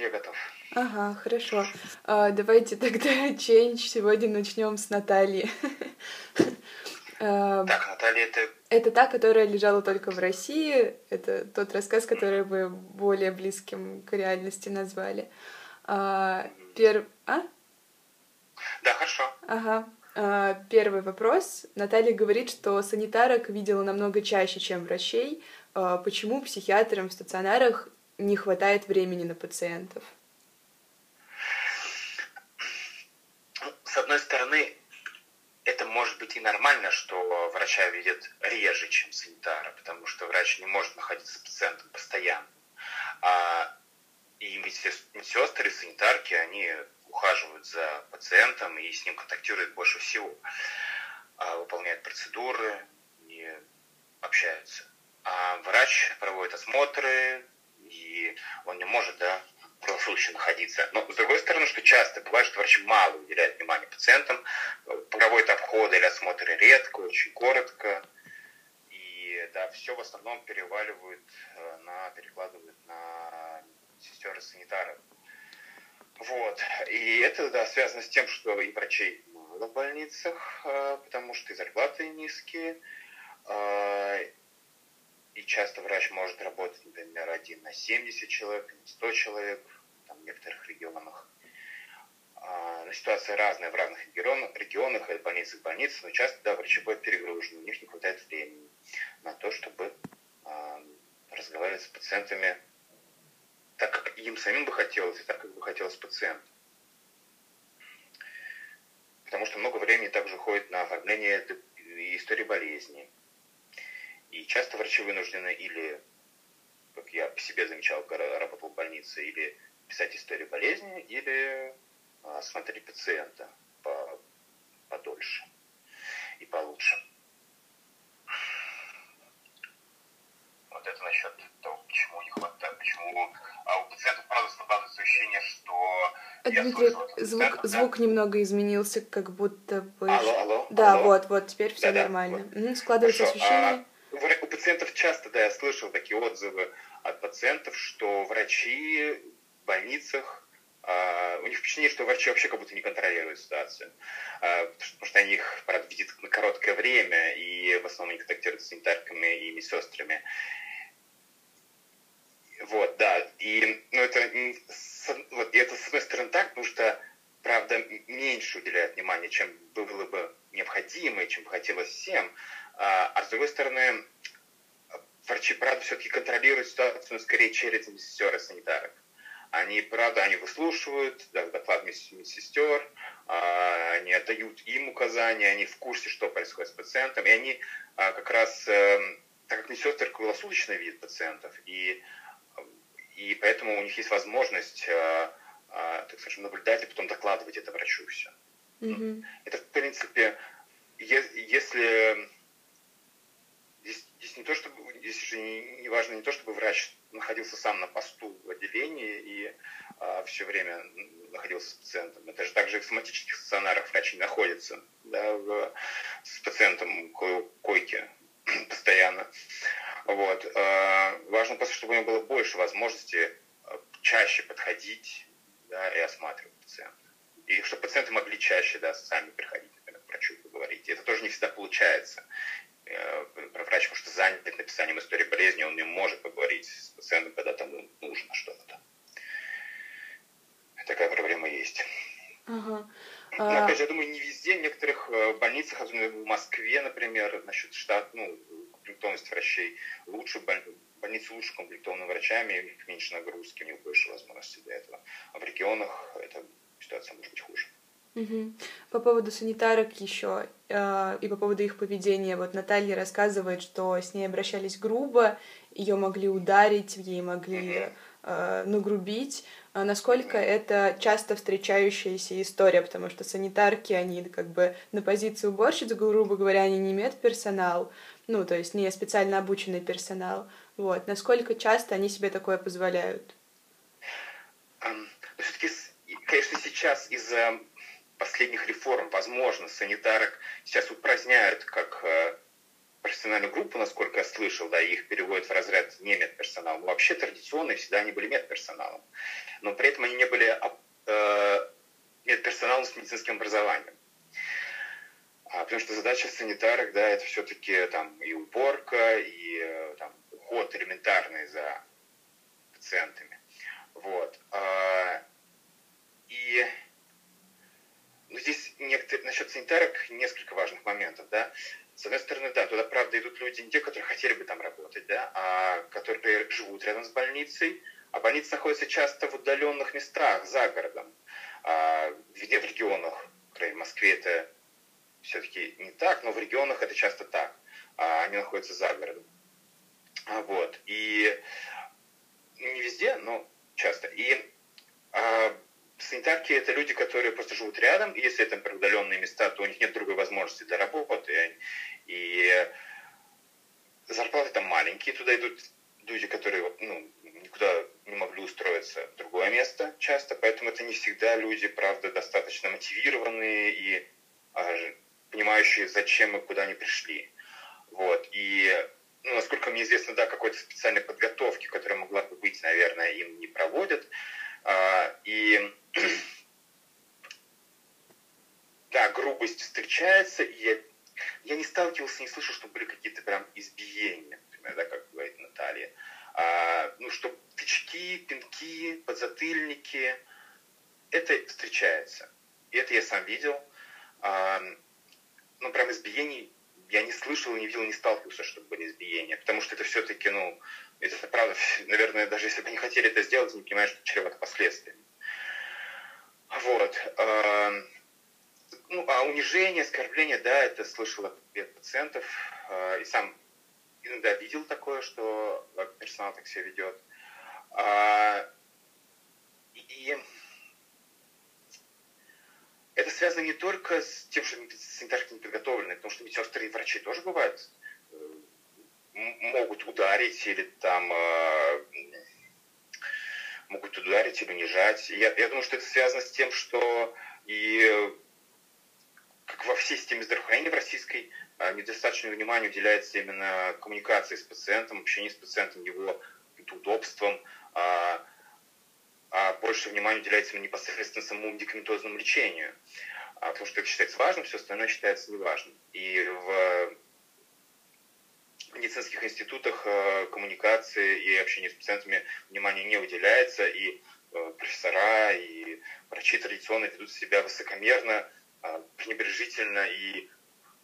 я готов. Ага, хорошо. А, давайте тогда change сегодня начнем с Натальи. А, так, Наталья это... Это та, которая лежала только в России. Это тот рассказ, который вы более близким к реальности назвали. А, пер... А? Да, хорошо. Ага. А, первый вопрос. Наталья говорит, что санитарок видела намного чаще, чем врачей. А, почему психиатрам в стационарах не хватает времени на пациентов? С одной стороны, это может быть и нормально, что врача видят реже, чем санитара, потому что врач не может находиться с пациентом постоянно. А, и медсестры, санитарки, они ухаживают за пациентом и с ним контактируют больше всего. А, выполняют процедуры и общаются. А врач проводит осмотры, и он не может, да, круглосуточно находиться. Но, с другой стороны, что часто бывает, что врачи мало уделяют внимания пациентам, проводят обходы или осмотры редко, очень коротко, и, да, все в основном переваливают э, на, перекладывают на сестер и санитаров. Вот. И это, да, связано с тем, что и врачей мало в больницах, э, потому что и зарплаты низкие, э, и часто врач может работать, например, один на 70 человек, на 100 человек там, в некоторых регионах. А, но ситуация разная в разных регионах, регионах от больницы к но часто да, врачи бывают перегружены, у них не хватает времени на то, чтобы а, разговаривать с пациентами так, как им самим бы хотелось, и так, как бы хотелось пациенту. Потому что много времени также уходит на оформление истории болезни, и часто врачи вынуждены или, как я по себе замечал, когда работал в больнице, или писать историю болезни, или а, смотреть пациента по, подольше и получше. Вот это насчет того, почему не хватает, почему... А у пациентов, правда, складывается ощущение, что... Дмитрий, звук, да? звук немного изменился, как будто бы... Алло, алло. Да, алло. вот, вот, теперь все да, нормально. Да, вот. Складывается Хорошо. ощущение... А пациентов часто, да, я слышал такие отзывы от пациентов, что врачи в больницах, а, у них впечатление, что врачи вообще как будто не контролируют ситуацию, а, потому что они их, правда, видят на короткое время, и в основном не контактируют с санитарками и медсестрами. Вот, да, и ну, это, вот, это с одной стороны так, потому что, правда, меньше уделяют внимания, чем было бы необходимо и чем хотелось всем, а, а с другой стороны, врачи, правда, все-таки контролируют ситуацию, но скорее через медсестер и санитарок. Они, правда, они выслушивают да, доклад медсестер, а, они отдают им указания, они в курсе, что происходит с пациентом, и они а, как раз, эм, так как медсестры круглосуточно видят пациентов, и, и поэтому у них есть возможность, так скажем, наблюдать и потом докладывать это врачу все. Mm-hmm. Это, в принципе, если Здесь, здесь не то, чтобы, здесь же не, не важно не то, чтобы врач находился сам на посту в отделении и а, все время находился с пациентом. Это же также в соматических стационарах врач не находится да, в, с пациентом ко койке постоянно. Вот. А, важно просто, чтобы у него было больше возможности а, чаще подходить да, и осматривать пациента. И чтобы пациенты могли чаще да, сами приходить например, к врачу и поговорить. И это тоже не всегда получается. Э, врач, потому что занят написанием истории болезни, он не может поговорить с пациентом, когда тому нужно что-то. Такая проблема есть. Ага. Но, опять же, я думаю, не везде, в некоторых э, больницах, особенно в Москве, например, насчет штат, ну, комплектованности врачей, лучше больницы лучше комплектованы врачами, у них меньше нагрузки, у них больше возможностей для этого. А в регионах эта ситуация может быть хуже. Угу. По поводу санитарок еще э, и по поводу их поведения. Вот Наталья рассказывает, что с ней обращались грубо, ее могли ударить, ей могли э, нагрубить. А насколько это часто встречающаяся история, потому что санитарки, они как бы на позиции уборщиц, грубо говоря, они не имеют персонал, ну, то есть не специально обученный персонал. Вот. Насколько часто они себе такое позволяют? Um, все-таки, конечно, сейчас из-за последних реформ, возможно, санитарок сейчас упраздняют как, э, профессиональную группу, насколько я слышал, да, их переводят в разряд не медперсонал. Но вообще традиционно всегда они были медперсоналом. Но при этом они не были э, медперсоналом с медицинским образованием. А, потому что задача санитарок, да, это все-таки там и уборка, и э, там, уход элементарный за пациентами. Вот. А, и ну, здесь некоторые, насчет санитарок несколько важных моментов, да. С одной стороны, да, туда, правда, идут люди не те, которые хотели бы там работать, да, а которые живут рядом с больницей, а больница находится часто в удаленных местах, за городом, а, где в регионах, в Москве это все-таки не так, но в регионах это часто так. А они находятся за городом. А, вот. И не везде, но часто. И а, санитарки это люди, которые просто живут рядом. И если это например, удаленные места, то у них нет другой возможности для работы. И зарплаты там маленькие. Туда идут люди, которые ну, никуда не могли устроиться в другое место часто. Поэтому это не всегда люди, правда, достаточно мотивированные и а, понимающие, зачем и куда они пришли. Вот. И, ну, насколько мне известно, да, какой-то специальной подготовки, которая могла бы быть, наверное, им не проводят. А, и да, грубость встречается, и я, я не сталкивался, не слышал, что были какие-то прям избиения, например, да, как говорит Наталья. А, ну, что тычки, пинки, подзатыльники, это встречается. И это я сам видел. А, ну, прям избиений я не слышал, не видел, не сталкивался, чтобы были избиения. Потому что это все-таки, ну, это правда, наверное, даже если бы не хотели это сделать, не понимаешь, что чревато последствиями. Вот. А, ну, а унижение, оскорбление, да, это слышал от пациентов. А, и сам иногда видел такое, что персонал так себя ведет. А, и это связано не только с тем, что санитарки не подготовлены, потому что медсестры и врачи тоже бывают, э, могут ударить или там могут ударить или унижать. Я, я думаю, что это связано с тем, что и как во всей системе здравоохранения в российской э, недостаточное внимание уделяется именно коммуникации с пациентом, общению с пациентом, его удобством, а, а больше внимания уделяется непосредственно самому медикаментозному лечению, а, потому что это считается важным, все остальное считается неважным. И в медицинских институтах э, коммуникации и общения с пациентами внимания не уделяется, и э, профессора, и врачи традиционно ведут себя высокомерно, пренебрежительно и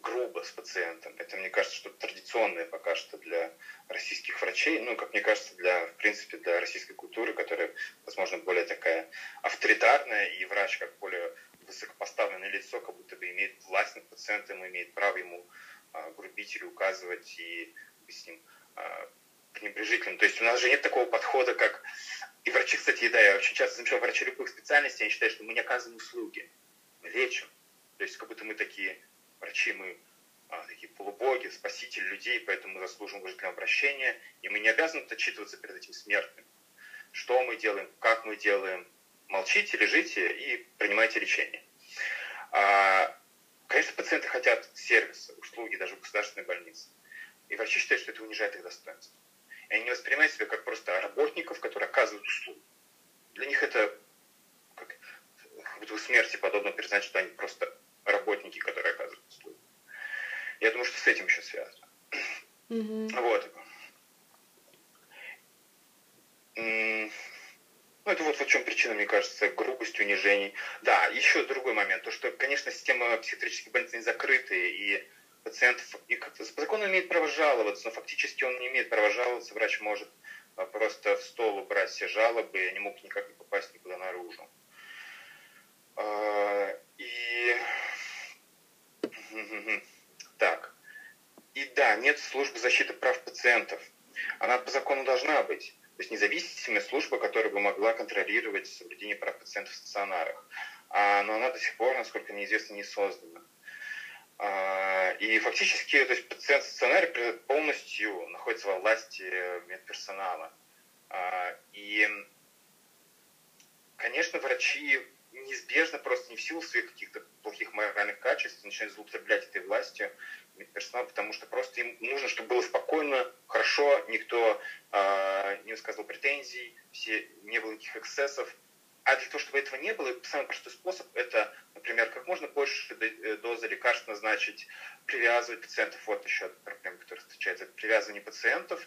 грубо с пациентом. Это, мне кажется, что традиционное пока что для российских врачей, ну, как мне кажется, для, в принципе, для российской культуры, которая, возможно, более такая авторитарная, и врач как более высокопоставленное лицо, как будто бы имеет власть над пациентом, имеет право ему а, грубить или указывать и с ним а, пренебрежительным. То есть у нас же нет такого подхода, как... И врачи, кстати, да, я очень часто замечал врачи любых специальностей, они считают, что мы не оказываем услуги, мы лечим. То есть как будто мы такие врачи, мы а, такие полубоги, спасители людей, поэтому мы заслуживаем уважительного обращения, и мы не обязаны отчитываться перед этим смертным. Что мы делаем, как мы делаем. Молчите, лежите и принимайте лечение. А, конечно, пациенты хотят сервиса, услуги, даже в государственной больнице. И врачи считают, что это унижает их достоинство. И они не воспринимают себя как просто работников, которые оказывают услугу. Для них это как будто смерти подобно признать, что они просто работники, которые оказывают услугу. Я думаю, что с этим еще связано. Mm-hmm. Вот. Ну, это вот в чем причина, мне кажется, грубость, унижений. Да, еще другой момент, то, что, конечно, система психиатрических больниц не закрытая, и пациентов и по закону имеет право жаловаться, но фактически он не имеет права жаловаться, врач может а, просто в стол убрать все жалобы, и они могут никак не попасть никуда наружу. А, и так. И да, нет службы защиты прав пациентов. Она по закону должна быть. То есть независимая служба, которая бы могла контролировать соблюдение прав пациентов в стационарах. А, но она до сих пор, насколько мне известно, не создана. А, и фактически то есть пациент в стационаре полностью находится во власти медперсонала. А, и, конечно, врачи неизбежно просто не в силу своих каких-то плохих моральных качеств начинают злоупотреблять этой властью персонал, потому что просто им нужно, чтобы было спокойно, хорошо, никто э, не высказывал претензий, все, не было никаких эксцессов. А для того, чтобы этого не было, самый простой способ – это, например, как можно больше э, дозы лекарств назначить, привязывать пациентов. Вот еще одна проблема, которая встречается. Это привязывание пациентов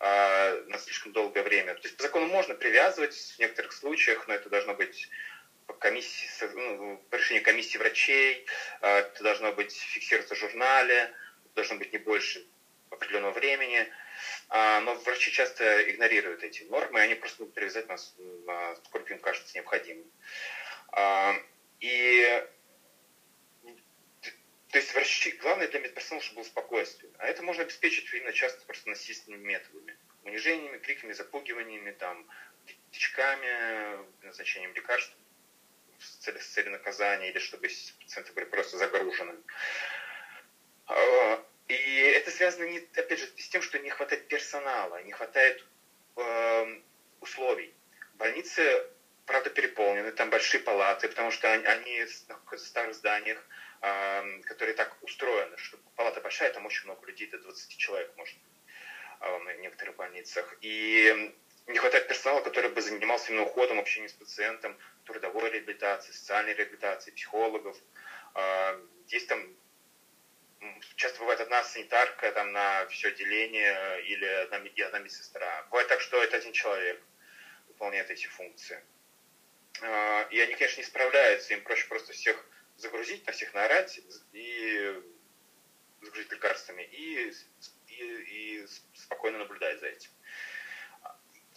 э, на слишком долгое время. То есть по закону можно привязывать в некоторых случаях, но это должно быть комиссии, ну, по решению комиссии врачей, э, это должно быть фиксироваться в журнале, должно быть не больше определенного времени. А, но врачи часто игнорируют эти нормы, они просто будут привязать нас, сколько им кажется необходимым. А, и то есть врачи, главное для медперсонала, чтобы было спокойствие. А это можно обеспечить именно часто просто насильственными методами. Унижениями, криками, запугиваниями, там, тычками, назначением лекарств с целью, с целью наказания или чтобы пациенты были просто загружены. А, и это связано, не, опять же, с тем, что не хватает персонала, не хватает э, условий. Больницы, правда, переполнены, там большие палаты, потому что они, они в старых зданиях, э, которые так устроены, что палата большая, там очень много людей, до 20 человек может э, в некоторых больницах. И не хватает персонала, который бы занимался именно уходом, общением с пациентом, трудовой реабилитацией, социальной реабилитацией, психологов. Э, есть там часто бывает одна санитарка там на все отделение или одна, одна медсестра. Бывает так, что это один человек выполняет эти функции. А, и они, конечно, не справляются. Им проще просто всех загрузить, на всех наорать и загрузить лекарствами и, и, и спокойно наблюдать за этим.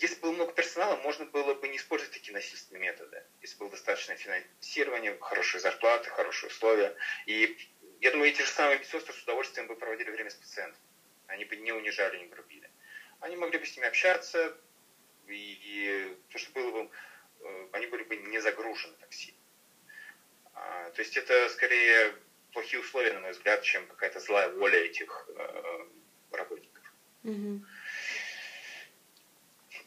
Если было много персонала, можно было бы не использовать такие насильственные методы. Если было достаточное финансирование, хорошие зарплаты, хорошие условия. И я думаю, эти же самые медсестры с удовольствием бы проводили время с пациентом. Они бы не унижали, не грубили. Они могли бы с ними общаться, и, и то, что было бы, э, они были бы не загружены так сильно. А, то есть это скорее плохие условия, на мой взгляд, чем какая-то злая воля этих э, работников. Угу.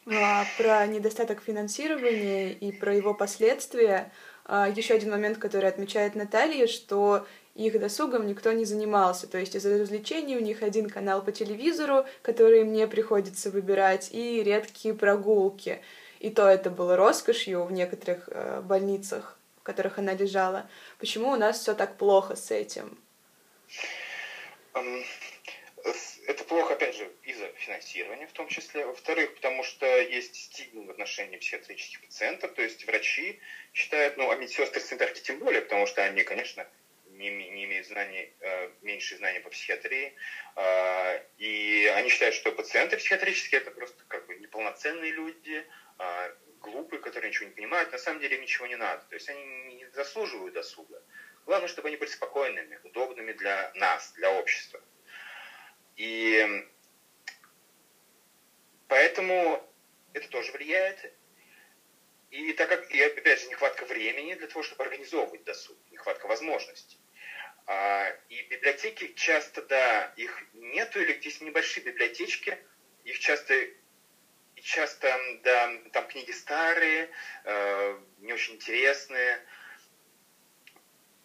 А, про недостаток финансирования и про его последствия. А, еще один момент, который отмечает Наталья, что их досугом никто не занимался. То есть из-за развлечений у них один канал по телевизору, который мне приходится выбирать, и редкие прогулки. И то это было роскошью в некоторых э, больницах, в которых она лежала. Почему у нас все так плохо с этим? Это плохо, опять же, из-за финансирования в том числе. Во-вторых, потому что есть стигма в отношении психиатрических пациентов, то есть врачи считают, ну, а медсестры санитарки тем более, потому что они, конечно, не, не имеют знаний, э, меньше знаний по психиатрии. Э, и они считают, что пациенты психиатрические это просто как бы неполноценные люди, э, глупые, которые ничего не понимают. На самом деле ничего не надо. То есть они не заслуживают досуга. Главное, чтобы они были спокойными, удобными для нас, для общества. И поэтому это тоже влияет. И так как, и опять же, нехватка времени для того, чтобы организовывать досуг, нехватка возможностей. А, и библиотеки часто, да, их нету, или здесь небольшие библиотечки, их часто, часто, да, там книги старые, э, не очень интересные,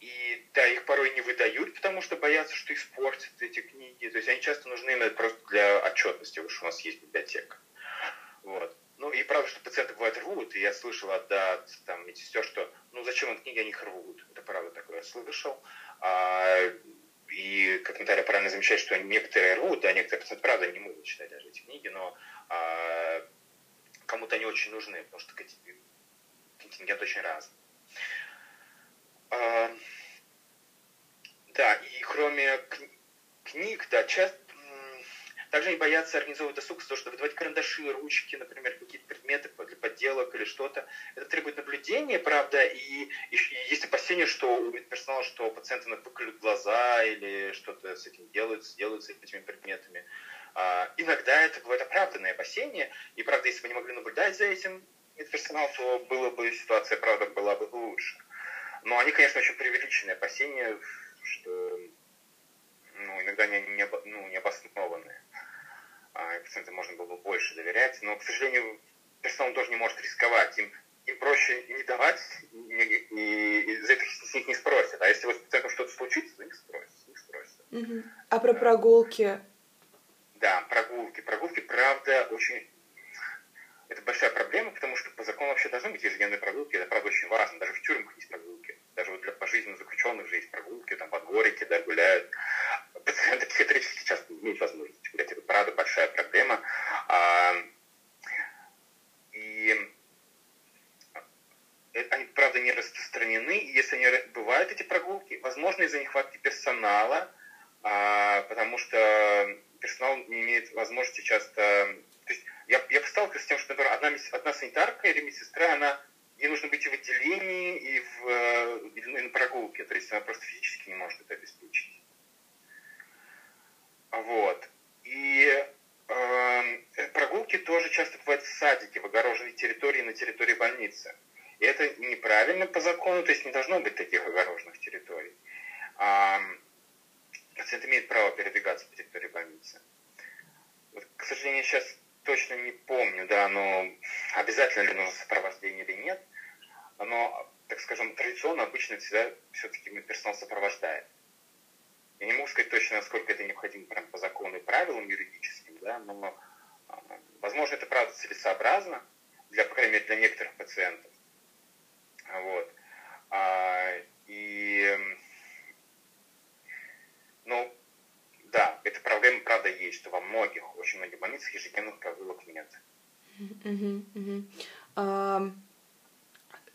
и да, их порой не выдают, потому что боятся, что испортят эти книги. То есть они часто нужны именно просто для отчетности, что у нас есть библиотека. Вот. Ну и правда, что пациенты бывают рвут, и я слышал от, от там, медсестер, что ну зачем им книги, они их рвут. Это правда такое я слышал. А, и, как Наталья правильно замечает, что некоторые рвут, а некоторые пациенты, правда, не могут читать даже эти книги, но а, кому-то они очень нужны, потому что контингент очень разный. А, да, и кроме книг, да, часто также они боятся организовывать досуг, то, что выдавать карандаши, ручки, например, какие-то предметы для подделок или что-то. Это требует наблюдения, правда, и, и есть опасения, что у медперсонала, что пациенты выколют глаза или что-то с этим делают, сделают с этими предметами. А, иногда это бывает оправданное опасение, и, правда, если бы не могли наблюдать за этим медперсонал, то было бы ситуация, правда, была бы лучше. Но они, конечно, очень преувеличены опасения, что ну, иногда они не, ну, не обоснованы. А, и пациентам можно было бы больше доверять. Но, к сожалению, персонал тоже не может рисковать. Им, им проще не давать, не, и за это с них не спросят. А если вот с пациентом что-то случится, то их спросят. Их спросят. Угу. А про прогулки? Да, прогулки. Прогулки, правда, очень это большая проблема, потому что по закону вообще должны быть ежедневные прогулки, это правда очень важно. Даже в тюрьмах есть обычно всегда все-таки персонал сопровождает. Я не могу сказать точно, насколько это необходимо прям по закону и правилам юридическим, да, но, а, возможно, это правда целесообразно, для, по крайней мере, для некоторых пациентов. Вот. А, и, ну, да, эта проблема, правда, есть, что во многих, очень многих больницах ежедневных прогулок нет. Uh-huh, uh-huh. Uh,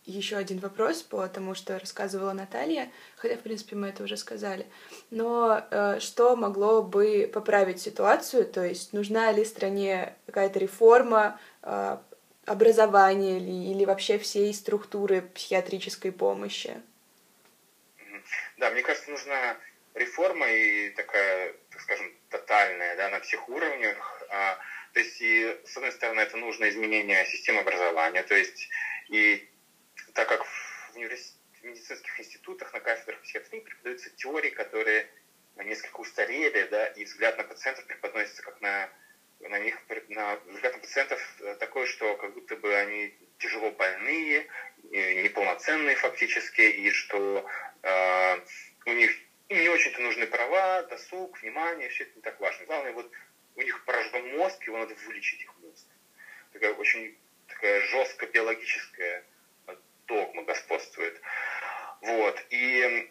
еще один вопрос по тому, что рассказывала Наталья, хотя, в принципе, мы это уже сказали. Но uh, что могло бы поправить ситуацию? То есть нужна ли стране какая-то реформа, uh, образования ли, или вообще всей структуры психиатрической помощи? Да, мне кажется, нужна реформа и такая, так скажем, тотальная, да, на всех уровнях. А, то есть, и, с одной стороны, это нужно изменение системы образования, то есть, и так как в, университете, в медицинских институтах на кафедрах психиатрии преподаются теории, которые несколько устарели, да, и взгляд на пациентов преподносится как на на них, на взгляд на пациентов э, такой, что как будто бы они тяжело больные, неполноценные фактически, и что э, у них им не очень-то нужны права, досуг, внимание, все это не так важно. Главное, вот у них поражен мозг, его надо вылечить их мозг. Такая очень такая жестко биологическая догма господствует. Вот. И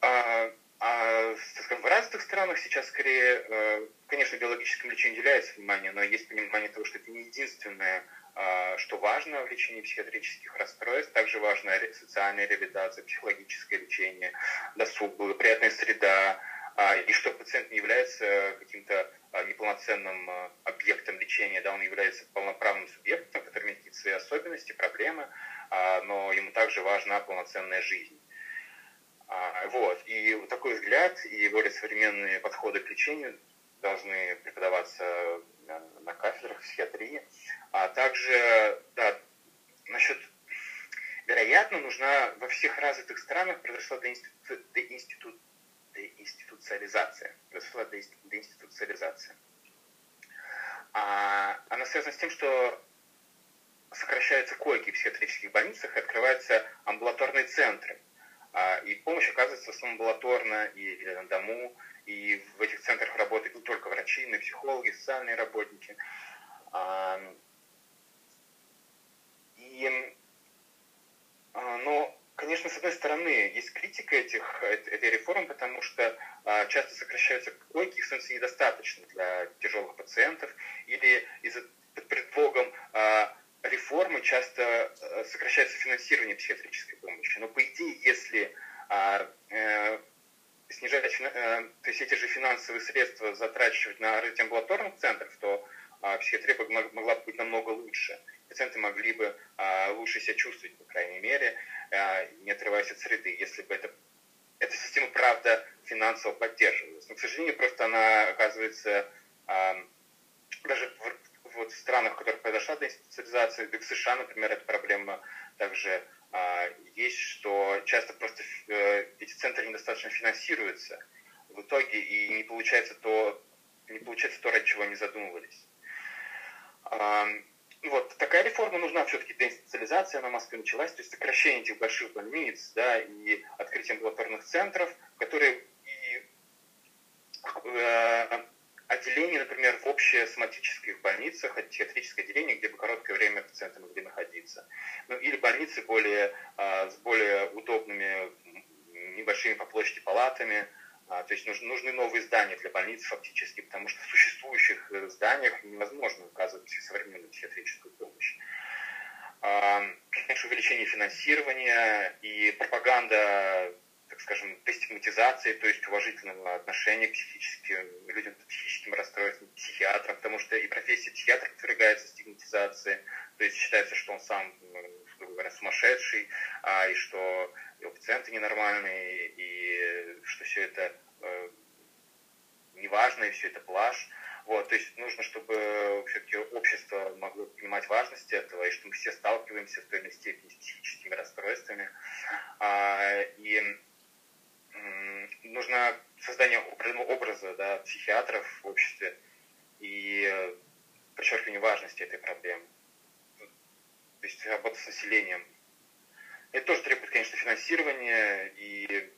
а, а скажем, в развитых странах сейчас скорее, э, конечно, биологическому лечению уделяется внимание, но есть понимание того, что это не единственное, а, что важно в лечении психиатрических расстройств. Также важна социальная реабилитация, психологическое лечение, досуг, благоприятная среда, а, и что пациент не является каким-то неполноценным объектом лечения, да, он является полноправным субъектом, который имеет свои особенности, проблемы, но ему также важна полноценная жизнь. А, вот. И такой взгляд и более современные подходы к лечению должны преподаваться э, на кафедрах психиатрии. А также, да, насчет, вероятно, нужна во всех развитых странах произошла деинститу, деинститу, деинституциализация. Произошла деинституциализация. А, она связана с тем, что сокращаются койки в психиатрических больницах и открываются амбулаторные центры. А, и помощь оказывается в основном амбулаторно или на дому. И в этих центрах работают не только врачи, но и психологи, социальные работники. А, и, а, но, конечно, с одной стороны, есть критика этих, этой реформы, потому что часто сокращаются койки, их становится недостаточно для тяжелых пациентов, или из-за под предлогом реформы часто э, сокращается финансирование психиатрической помощи. Но по идее, если а, э, снижать, э, то есть эти же финансовые средства затрачивать на развитие амбулаторных центров, то а, психиатрия могла бы быть намного лучше. Пациенты могли бы а, лучше себя чувствовать, по крайней мере, а, не отрываясь от среды, если бы это, эта система, правда, финансово поддерживалась. Но, к сожалению, просто она оказывается а, даже в, вот странах, в которых произошла деинституциализация, в США, например, эта проблема также а, есть, что часто просто э, эти центры недостаточно финансируются в итоге, и не получается то, не получается то, ради чего они задумывались. А, вот, такая реформа нужна все-таки деинституциализация на Москве началась, то есть сокращение этих больших больниц, да, и открытие амбулаторных центров, которые и э, отделение, например, в общесоматических больницах, психиатрическое отделение, где бы короткое время пациенты могли находиться. Ну, или больницы более, с более удобными, небольшими по площади палатами, а, то есть нужны, нужны новые здания для больниц фактически, потому что в существующих э, зданиях невозможно оказывать современную психиатрическую помощь. А, конечно, увеличение финансирования и пропаганда, так скажем, дестигматизации, то есть уважительного отношения к психическим людям с психическим расстройством, психиатрам, потому что и профессия психиатра подвергается стигматизации, то есть считается, что он сам, грубо говоря, сумасшедший, а, и что его пациенты ненормальные, и что все это э, неважно, и все это блажь. Вот, то есть нужно, чтобы все-таки общество могло понимать важность этого, и что мы все сталкиваемся в той или иной степени с психическими расстройствами. А, и нужно создание определенного образа да, психиатров в обществе и э, подчеркивание важности этой проблемы. То есть работа с населением. Это тоже требует, конечно, финансирования и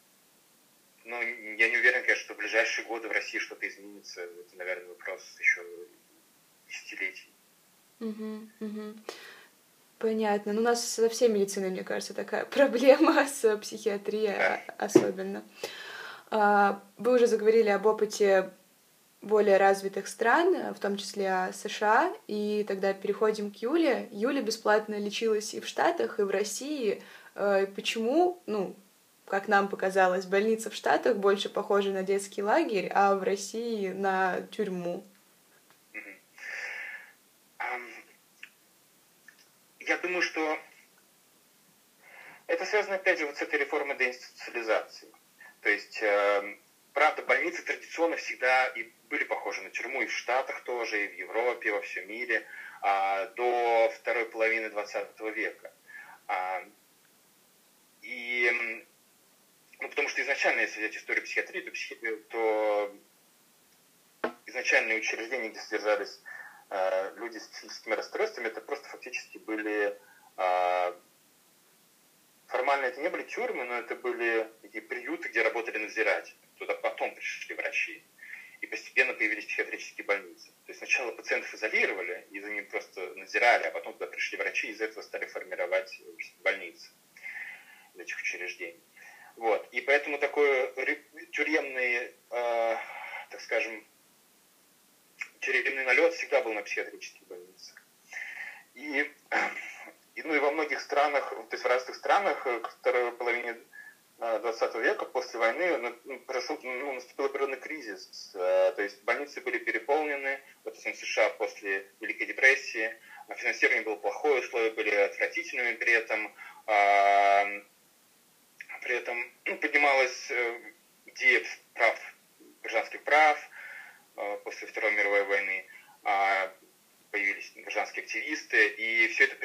ну, я не уверен, конечно, что в ближайшие годы в России что-то изменится. Это, наверное, вопрос еще десятилетий. Угу, угу. Понятно. Ну, у нас со всей медициной, мне кажется, такая проблема с психиатрией особенно. А, вы уже заговорили об опыте более развитых стран, в том числе США, и тогда переходим к Юле. Юля бесплатно лечилась и в Штатах, и в России. А, почему, ну, как нам показалось, больница в Штатах больше похожа на детский лагерь, а в России на тюрьму. Я думаю, что это связано, опять же, вот с этой реформой деинституциализации. То есть, эм, правда, больницы традиционно всегда и были похожи на тюрьму и в Штатах тоже, и в Европе, и во всем мире а, до второй половины 20 века. А, и ну, потому что изначально, если взять историю психиатрии, то, психи... Э, то изначальные учреждения, где содержались э, люди с психическими расстройствами, это просто фактически были... Э, формально это не были тюрьмы, но это были такие приюты, где работали надзиратели. Туда потом пришли врачи. И постепенно появились психиатрические больницы. То есть сначала пациентов изолировали, и за ними просто надзирали, а потом туда пришли врачи, и из этого стали формировать больницы этих учреждений. Вот. И поэтому такой тюремный, э, так скажем, тюремный налет всегда был на психиатрических больницах. И, и, ну, и во многих странах, то есть в разных странах к э, второй половине 20 э, века, после войны, ну, прошел, ну, наступил определенный кризис. Э, то есть больницы были переполнены, вот в США после Великой депрессии, а финансирование было плохое, условия были отвратительными при этом, при этом ну, поднималась идея прав, гражданских прав после Второй мировой войны, а, появились гражданские активисты, и все это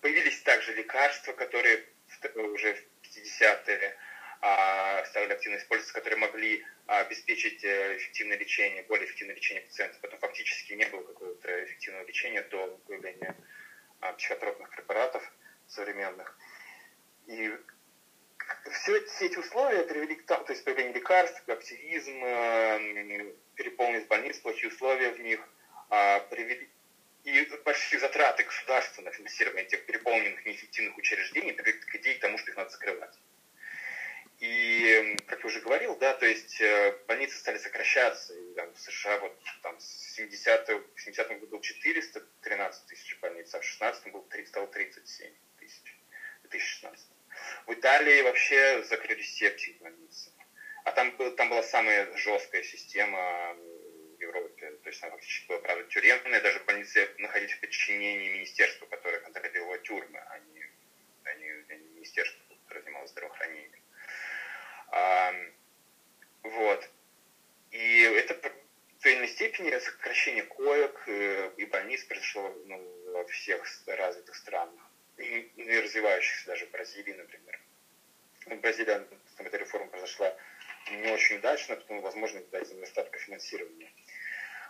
появились также лекарства, которые уже в 50-е а, стали активно использоваться, которые могли обеспечить э, эффективное лечение, более эффективное лечение пациентов. Потом фактически не было какого-то эффективного лечения до появления а, психотропных препаратов современных. И все, все эти условия привели к тому, то есть появление лекарств, активизм, э, переполненность больниц, плохие условия в них, а, привели и большие затраты государства на финансирование этих переполненных неэффективных учреждений привели к идее тому, что их надо закрывать. И, как я уже говорил, да, то есть э, больницы стали сокращаться. И, там, в США вот там с 70-х, в 70-м году 413 тысяч больниц, а в 16-м был 3, стало 37 тысяч в 2016 в Италии вообще закрыли все психбольницы. А там, был, там была самая жесткая система в Европе. То есть она фактически была, правда, тюремная. Даже больницы находились в подчинении министерства, которое контролировало тюрьмы, а не, а не, а не министерство, которое занималось здравоохранением. А, вот. И это в той или иной степени сокращение коек э, и больниц произошло ну, во всех развитых странах и, и развивающихся, даже в Бразилии, например. В Бразилии там, эта реформа произошла не очень удачно, потому, возможно, да, из-за недостатка финансирования.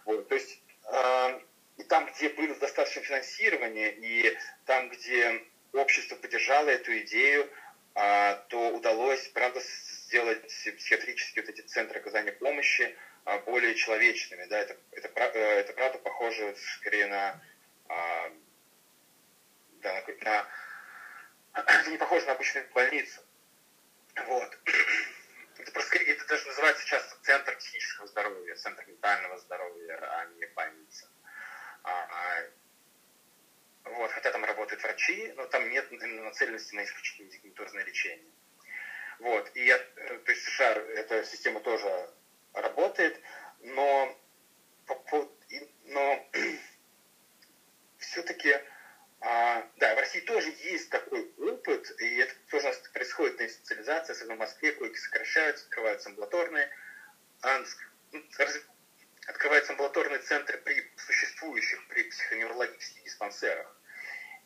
Вот, то есть э, и там, где было достаточно финансирования, и там, где общество поддержало эту идею, э, то удалось, правда, сделать психиатрические вот эти центры оказания помощи а, более человечными, да, это, это, э, это правда похоже скорее на, а, да, на, не похоже на обычную больницу. Вот. Это, просто, это даже называется сейчас центр психического здоровья, центр ментального здоровья, а не больница. А, а, вот, хотя там работают врачи, но там нет нацеленности на исключительно медикаментозное лечение. Вот, и я, э, то есть США эта система тоже работает, но, но все-таки, а, да, в России тоже есть такой опыт, и это тоже происходит на специализации, особенно в Москве, койки сокращаются, открываются амбулаторные, а, ну, открываются амбулаторные центры при существующих, при психоневрологических диспансерах.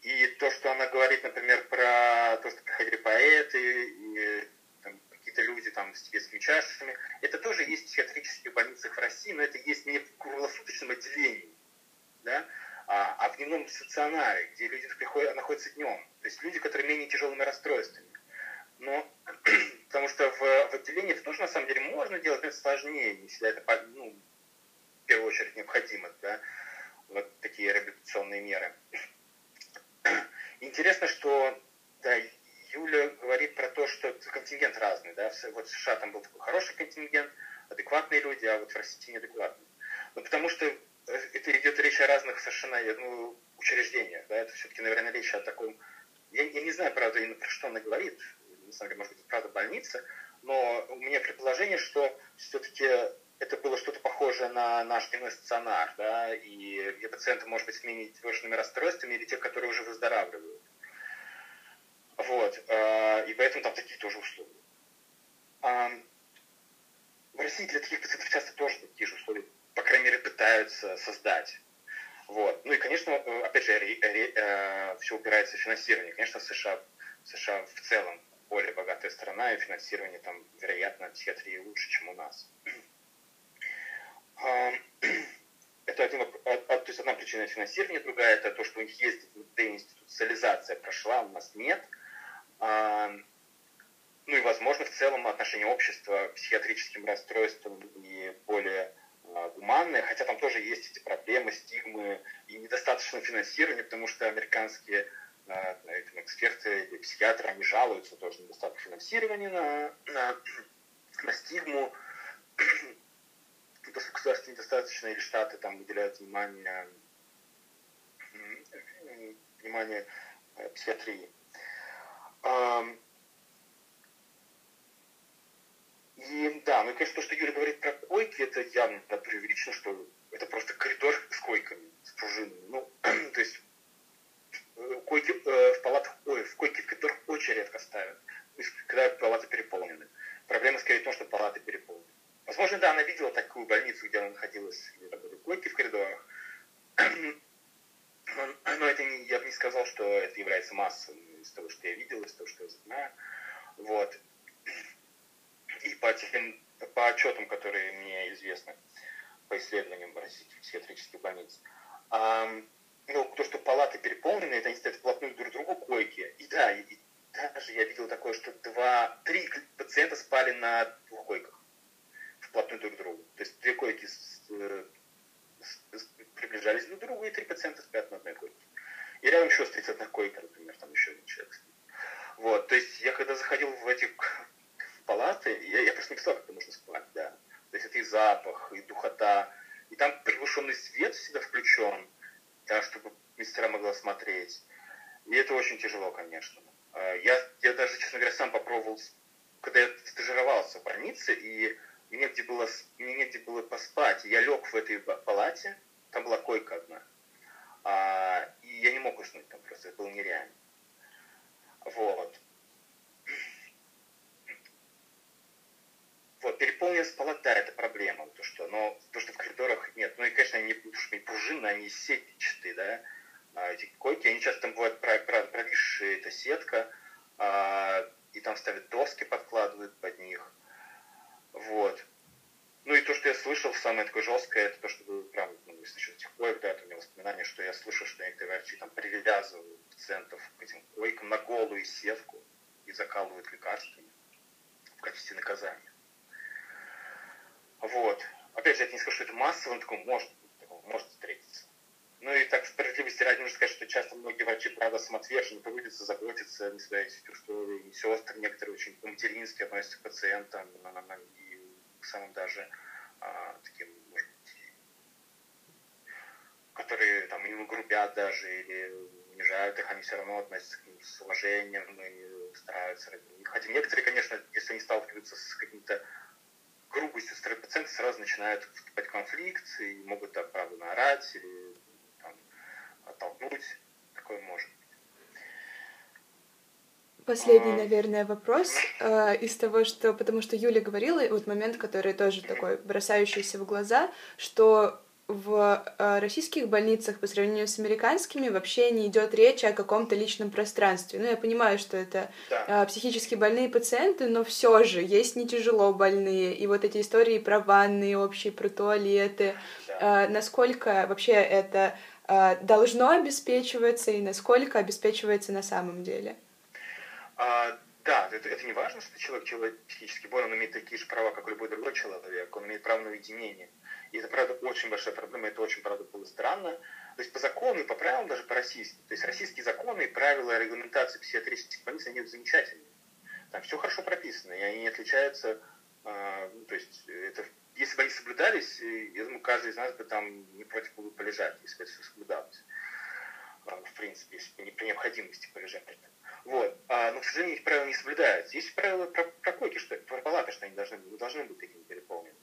И то, что она говорит, например, про то, что приходили поэты, и какие-то люди там с тибетскими чашами. Это тоже есть в психиатрических больницах в России, но это есть не в круглосуточном отделении, да, а, в дневном стационаре, где люди приходят, находятся днем. То есть люди, которые менее тяжелыми расстройствами. Но потому что в, в отделении это тоже на самом деле можно делать, это сложнее, не это ну, в первую очередь необходимо, да, вот такие реабилитационные меры. Интересно, что да, Юля говорит про то, что контингент разный, да, вот в США там был такой хороший контингент, адекватные люди, а вот в России неадекватные. Ну, потому что это идет речь о разных совершенно, я думаю, учреждениях, да, это все-таки, наверное, речь о таком, я, я не знаю, правда, именно про что она говорит, самом деле, может быть, правда, больница, но у меня предположение, что все-таки это было что-то похожее на наш дневной стационар, да, и где пациенты, может быть, с менее выраженными расстройствами или те, которые уже выздоравливают. Вот. Э, и поэтому там такие тоже условия. В России для таких пациентов часто тоже такие же условия, по крайней мере, пытаются создать. Вот. Ну и, конечно, опять же, э, все упирается в финансирование. Конечно, США, США в целом более богатая страна, и финансирование там, вероятно, психиатрии лучше, чем у нас. Это один, то есть одна причина финансирования, другая это то, что у них есть деинституциализация прошла, у нас нет – ну и, возможно, в целом отношение общества к психиатрическим расстройствам и более а, гуманное, хотя там тоже есть эти проблемы, стигмы и недостаточное финансирование, потому что американские там, эксперты и психиатры, они жалуются тоже на недостаток финансирования, на, на, на стигму, то, что государство недостаточно, или штаты там уделяют внимание, внимание э, психиатрии. И да, ну и, конечно, то, что Юля говорит явно преувеличено, что это просто коридор с койками, с пружинами. Ну, то есть э, койки э, в палатах, ой, в койки в коридорах очень редко ставят, когда палаты переполнены. Проблема скорее в том, что палаты переполнены. Возможно, да, она видела такую больницу, где она находилась, где были койки в коридорах. Но это не, я бы не сказал, что это является массовым из того, что я видел, из того, что я знаю. Вот. И по, тем, по отчетам, которые мне известны, по исследованиям российских психиатрических больниц, эм, ну, то, что палаты переполнены, это они стоят вплотную друг к другу койки. И да, и, и даже я видел такое, что два, три пациента спали на двух койках вплотную друг к другу. То есть две койки с, э, с, с, приближались друг к другу, и три пациента спят на одной койке. И рядом еще стоит одна койка, например, там еще один человек стоит. Вот, то есть я когда заходил в эти палаты, я, я просто не представлял, как это можно спать, да. То есть это и запах, и духота, и там приглушенный свет всегда включен, да, чтобы мастера могла смотреть. И это очень тяжело, конечно. А, я, я даже, честно говоря, сам попробовал, когда я стажировался в больнице, и мне негде было, мне негде было поспать. Я лег в этой палате, там была койка одна. А, и я не мог уснуть там просто, это было нереально. Вот. Вот, переполненность палат, да, это проблема, то, что, но то, что в коридорах нет. Ну и, конечно, они не пружинные, они сетчатые, да, а, эти койки, они часто там бывают провисшие, это сетка, а, и там ставят доски, подкладывают под них. Вот. Ну и то, что я слышал, самое такое жесткое, это то, что прям, ну, насчет этих коек, да, у меня воспоминания, что я слышал, что некоторые врачи там привязывают пациентов к этим койкам на голую сетку и закалывают лекарствами в качестве наказания. Вот. опять же, это не скажу, что это массово, но такое может, может встретиться. Ну и так справедливости ради нужно сказать, что часто многие врачи, правда, самоотверженно трудятся, заботятся, не своей что сестры некоторые очень по-матерински относятся к пациентам, и к самым даже а, таким, может быть, которые там ему грубят даже или унижают их, они все равно относятся к ним с уважением и стараются. Хотя некоторые, конечно, если они сталкиваются с каким-то грубостью стороны пациента, сразу начинают вступать в конфликт и могут, да, правда, наорать или там, оттолкнуть. Такое может быть. Последний, наверное, вопрос э, из того, что... Потому что Юля говорила, вот момент, который тоже такой бросающийся в глаза, что в э, российских больницах по сравнению с американскими вообще не идет речь о каком-то личном пространстве. Ну, я понимаю, что это да. Э, психически больные пациенты, но все же есть не тяжело больные. И вот эти истории про ванны общие, про туалеты. Да. Э, насколько вообще это должно обеспечиваться и насколько обеспечивается на самом деле? А, да, это, это не важно, что человек, психически болен, он имеет такие же права, как любой другой человек, он имеет право на уединение. И это, правда, очень большая проблема, это очень, правда, было странно. То есть по закону и по правилам, даже по российским, то есть российские законы и правила регламентации психиатрических больниц, они замечательные. Там все хорошо прописано, и они не отличаются, э, то есть это, если бы они соблюдались, я думаю, каждый из нас бы там не против был бы полежать, если бы это все соблюдалось. Э, в принципе, если бы не при необходимости полежать. Вот. А, но, к сожалению, эти правила не соблюдаются. Есть правила про, про койки, что про палаты, что они должны, должны быть такими переполнены.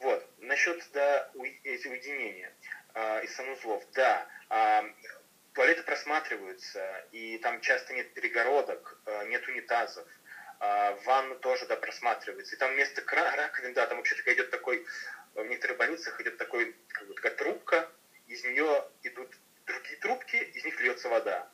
Вот. Насчет да, эти уединения э, из санузлов. Да, э, туалеты просматриваются, и там часто нет перегородок, э, нет унитазов. Э, ванну тоже, да, просматривается. И там вместо раковин, да, там вообще такая идет такой, в некоторых больницах идет такой, как бы такая трубка, из нее идут другие трубки, из них льется вода.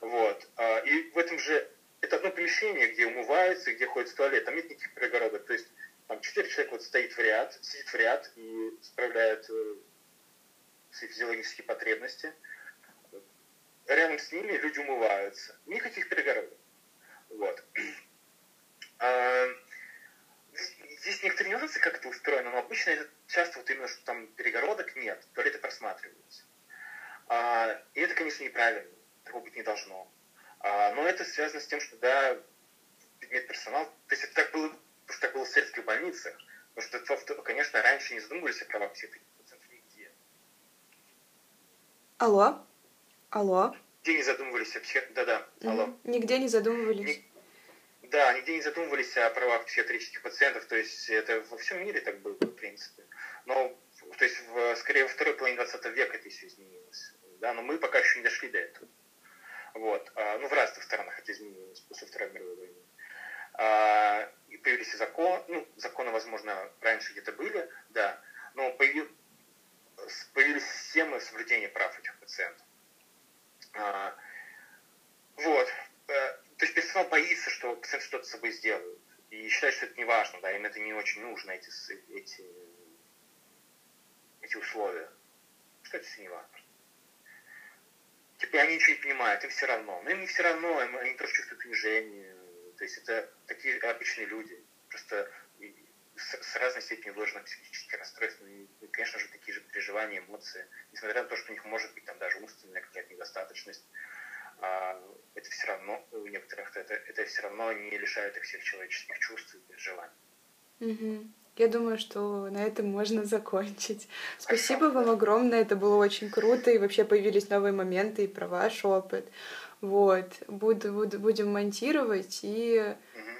Вот. И в этом же, это одно помещение, где умываются, где ходят в туалет, там нет никаких перегородок. То есть там четыре человека вот стоит в ряд, сидит в ряд и справляет э, свои физиологические потребности. Рядом с ними люди умываются. Никаких перегородок. Вот. А, здесь некоторые нюансы, как это устроено, но обычно это часто вот именно, что там перегородок нет, туалеты просматриваются. А, и это, конечно, неправильно. Такого быть не должно. А, но это связано с тем, что, да, медперсонал, то есть это так было потому что так было в сельских больницах. Потому что, конечно, раньше не задумывались о правах всех таких пациентов нигде. Алло? Алло? Нигде не задумывались вообще. Да-да, алло. Нигде не задумывались. Ни... Да, нигде не задумывались о правах психиатрических пациентов. То есть это во всем мире так было, в принципе. Но, то есть, в, скорее, во второй половине 20 века это все изменилось. Да, но мы пока еще не дошли до этого. Вот. А, ну, в разных странах это изменилось после Второй мировой войны. А, и появились и ну, законы, возможно, раньше где-то были, да, но появил, появились системы соблюдения прав этих пациентов. А, вот. Э, то есть персонал боится, что пациент что-то с собой сделает. И считает, что это не важно, да, им это не очень нужно, эти, эти, эти условия. Что это не важно. Типа они ничего не понимают, им все равно. Но им не все равно, они тоже чувствуют унижение, то есть это такие обычные люди, просто с, с разной степенью выраженных психических расстройств, ну, и, конечно же, такие же переживания, эмоции, несмотря на то, что у них может быть там даже умственная какая-то недостаточность, а, это все равно, у некоторых это, это все равно не лишает их всех человеческих чувств и переживаний. Угу. Я думаю, что на этом можно закончить. Спасибо вам огромное, это было очень круто, и вообще появились новые моменты и про ваш опыт. Вот. Буду, буду, будем монтировать, и,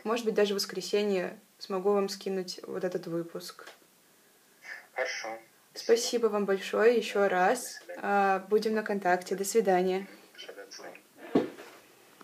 может быть, даже в воскресенье смогу вам скинуть вот этот выпуск. Хорошо. Спасибо вам большое еще раз. А, будем на контакте. До свидания. До свидания.